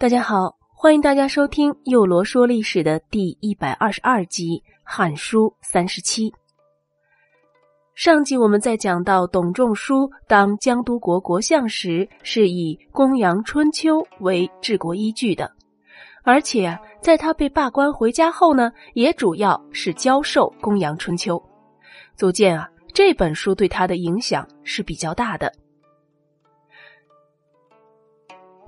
大家好，欢迎大家收听《幼罗说历史》的第一百二十二集《汉书》三十七。上集我们在讲到董仲舒当江都国国相时，是以《公羊春秋》为治国依据的，而且啊，在他被罢官回家后呢，也主要是教授《公羊春秋》，足见啊，这本书对他的影响是比较大的。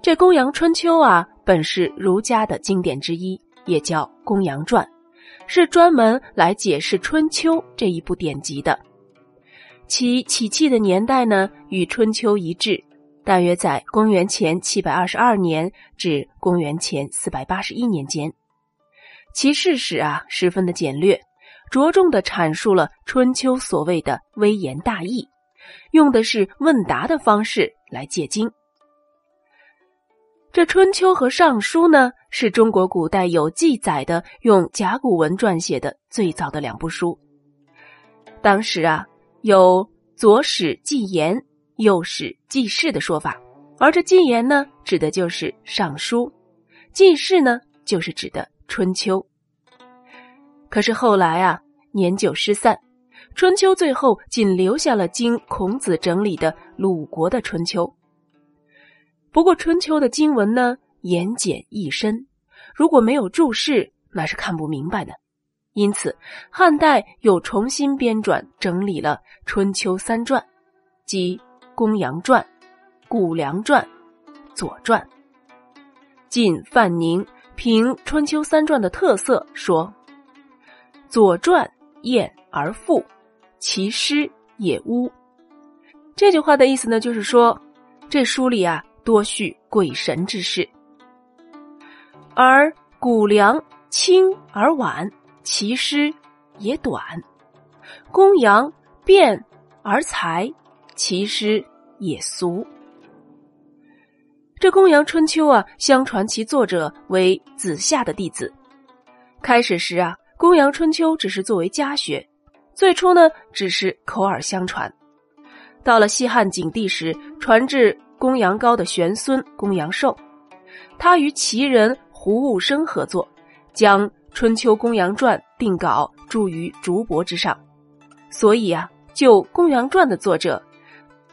这《公羊春秋》啊，本是儒家的经典之一，也叫《公羊传》，是专门来解释《春秋》这一部典籍的。其起讫的年代呢，与《春秋》一致，大约在公元前七百二十二年至公元前四百八十一年间。其事史啊，十分的简略，着重的阐述了《春秋》所谓的微言大义，用的是问答的方式来解经。这《春秋》和《尚书》呢，是中国古代有记载的用甲骨文撰写的最早的两部书。当时啊，有左史记言、右史记事的说法，而这记言呢，指的就是《尚书》；记事呢，就是指的《春秋》。可是后来啊，年久失散，《春秋》最后仅留下了经孔子整理的鲁国的《春秋》。不过春秋的经文呢，言简意深，如果没有注释，那是看不明白的。因此，汉代又重新编撰整理了春秋三传，即《公羊传》《谷梁传》《左传》。晋范宁凭春秋三传的特色说：“左传艳而富，其诗也污。”这句话的意思呢，就是说这书里啊。多叙鬼神之事，而谷梁轻而婉，其诗也短；公羊辩而才，其诗也俗。这《公羊春秋》啊，相传其作者为子夏的弟子。开始时啊，《公羊春秋》只是作为家学，最初呢，只是口耳相传。到了西汉景帝时，传至。公羊高的玄孙公羊寿，他与齐人胡务生合作，将《春秋公羊传》定稿注于竹帛之上，所以啊，就《公羊传》的作者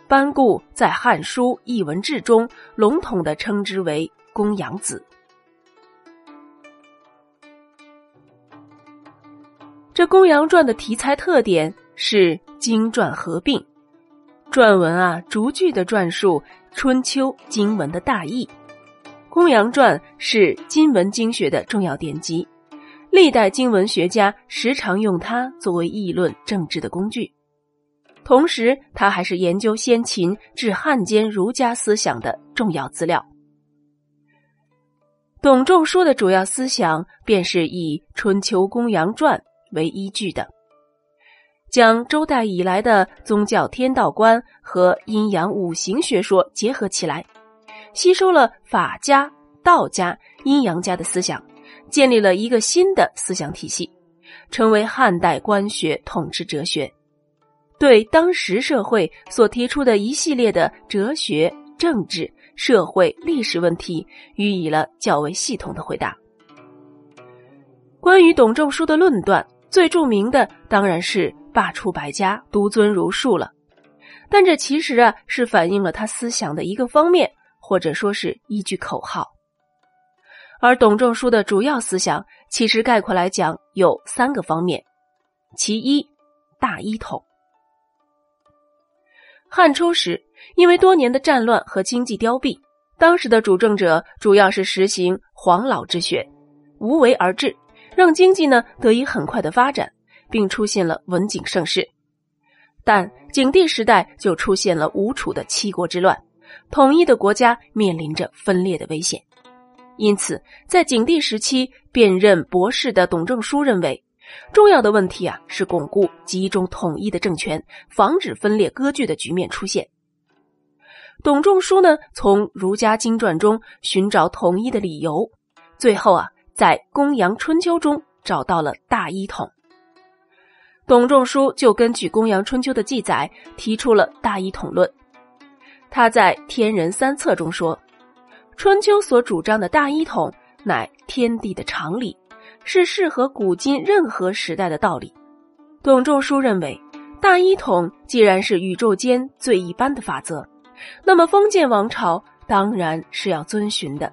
班固在《汉书艺文志》中笼统的称之为公羊子。这《公羊传》的题材特点是经传合并。传文啊，逐句的转述春秋经文的大意，《公羊传》是今文经学的重要典籍，历代经文学家时常用它作为议论政治的工具。同时，它还是研究先秦至汉间儒家思想的重要资料。董仲舒的主要思想便是以《春秋公羊传》为依据的。将周代以来的宗教天道观和阴阳五行学说结合起来，吸收了法家、道家、阴阳家的思想，建立了一个新的思想体系，成为汉代官学统治哲学。对当时社会所提出的一系列的哲学、政治、社会、历史问题，予以了较为系统的回答。关于董仲舒的论断，最著名的当然是。罢黜百家，独尊儒术了，但这其实啊是反映了他思想的一个方面，或者说是一句口号。而董仲舒的主要思想，其实概括来讲有三个方面：其一，大一统。汉初时，因为多年的战乱和经济凋敝，当时的主政者主要是实行黄老之学，无为而治，让经济呢得以很快的发展。并出现了文景盛世，但景帝时代就出现了吴楚的七国之乱，统一的国家面临着分裂的危险。因此，在景帝时期，辨任博士的董仲舒认为，重要的问题啊是巩固集中统一的政权，防止分裂割据的局面出现。董仲舒呢，从儒家经传中寻找统一的理由，最后啊，在《公羊春秋》中找到了大一统。董仲舒就根据《公羊春秋》的记载，提出了大一统论。他在《天人三策》中说：“春秋所主张的大一统乃天地的常理，是适合古今任何时代的道理。董仲舒认为，大一统既然是宇宙间最一般的法则，那么封建王朝当然是要遵循的。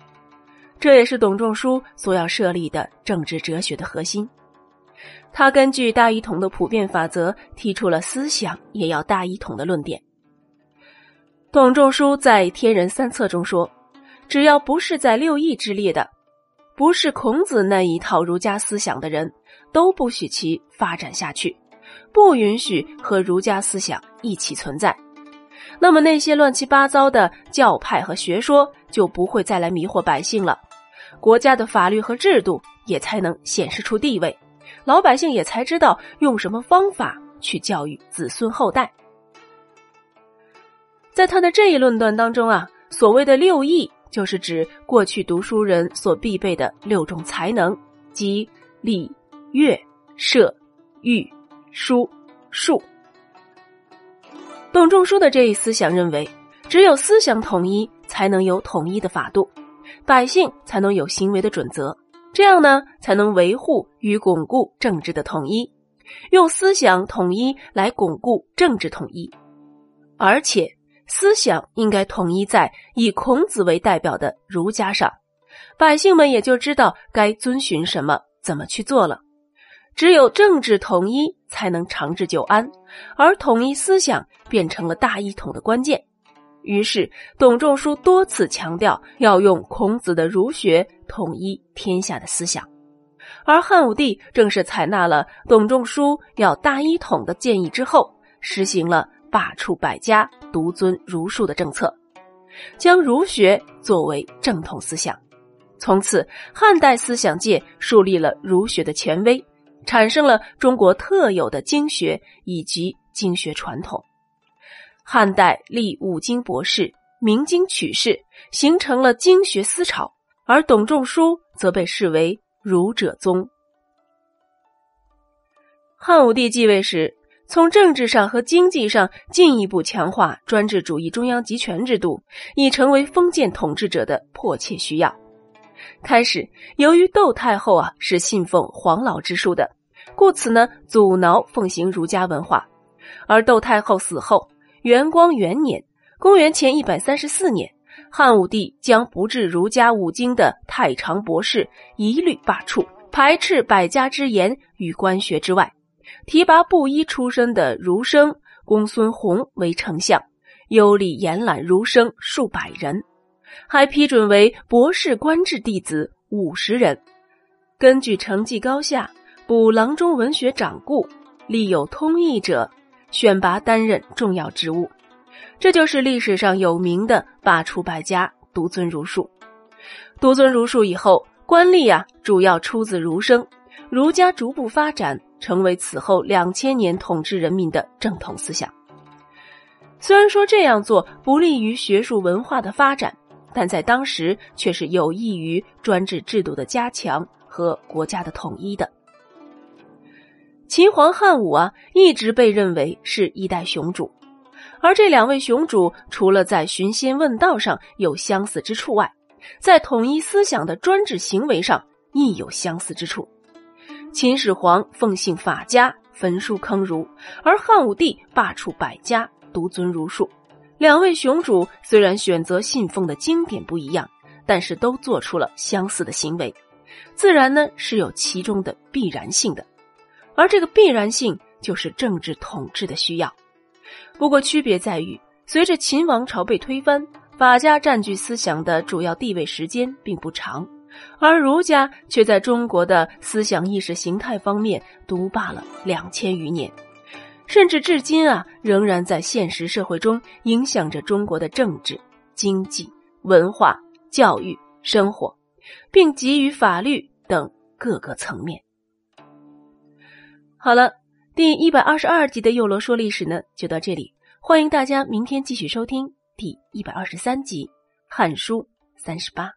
这也是董仲舒所要设立的政治哲学的核心。他根据大一统的普遍法则，提出了思想也要大一统的论点。董仲舒在《天人三策》中说：“只要不是在六艺之列的，不是孔子那一套儒家思想的人，都不许其发展下去，不允许和儒家思想一起存在。那么那些乱七八糟的教派和学说就不会再来迷惑百姓了，国家的法律和制度也才能显示出地位。”老百姓也才知道用什么方法去教育子孙后代。在他的这一论断当中啊，所谓的六艺，就是指过去读书人所必备的六种才能，即礼、乐、射、御、书、数。董仲舒的这一思想认为，只有思想统一，才能有统一的法度，百姓才能有行为的准则。这样呢，才能维护与巩固政治的统一，用思想统一来巩固政治统一，而且思想应该统一在以孔子为代表的儒家上，百姓们也就知道该遵循什么，怎么去做了。只有政治统一，才能长治久安，而统一思想变成了大一统的关键。于是，董仲舒多次强调要用孔子的儒学统一天下的思想，而汉武帝正是采纳了董仲舒要大一统的建议之后，实行了罢黜百家、独尊儒术的政策，将儒学作为正统思想。从此，汉代思想界树立了儒学的权威，产生了中国特有的经学以及经学传统。汉代立五经博士，明经取士，形成了经学思潮。而董仲舒则被视为儒者宗。汉武帝继位时，从政治上和经济上进一步强化专制主义中央集权制度，已成为封建统治者的迫切需要。开始，由于窦太后啊是信奉黄老之术的，故此呢阻挠奉行儒家文化。而窦太后死后。元光元年，公元前一百三十四年，汉武帝将不治儒家五经的太常博士一律罢黜，排斥百家之言与官学之外，提拔布衣出身的儒生公孙弘为丞相，优礼延揽儒生数百人，还批准为博士官制弟子五十人。根据成绩高下，补郎中文学掌故，立有通义者。选拔担任重要职务，这就是历史上有名的罢黜百家，独尊儒术。独尊儒术以后，官吏啊主要出自儒生，儒家逐步发展，成为此后两千年统治人民的正统思想。虽然说这样做不利于学术文化的发展，但在当时却是有益于专制制度的加强和国家的统一的。秦皇汉武啊，一直被认为是一代雄主，而这两位雄主除了在寻仙问道上有相似之处外，在统一思想的专制行为上亦有相似之处。秦始皇奉行法家，焚书坑儒，而汉武帝罢黜百家，独尊儒术。两位雄主虽然选择信奉的经典不一样，但是都做出了相似的行为，自然呢是有其中的必然性的。而这个必然性就是政治统治的需要，不过区别在于，随着秦王朝被推翻，法家占据思想的主要地位时间并不长，而儒家却在中国的思想意识形态方面独霸了两千余年，甚至至今啊，仍然在现实社会中影响着中国的政治、经济、文化、教育、生活，并给予法律等各个层面。好了，第一百二十二集的《幼罗说历史》呢，就到这里。欢迎大家明天继续收听第一百二十三集《汉书》三十八。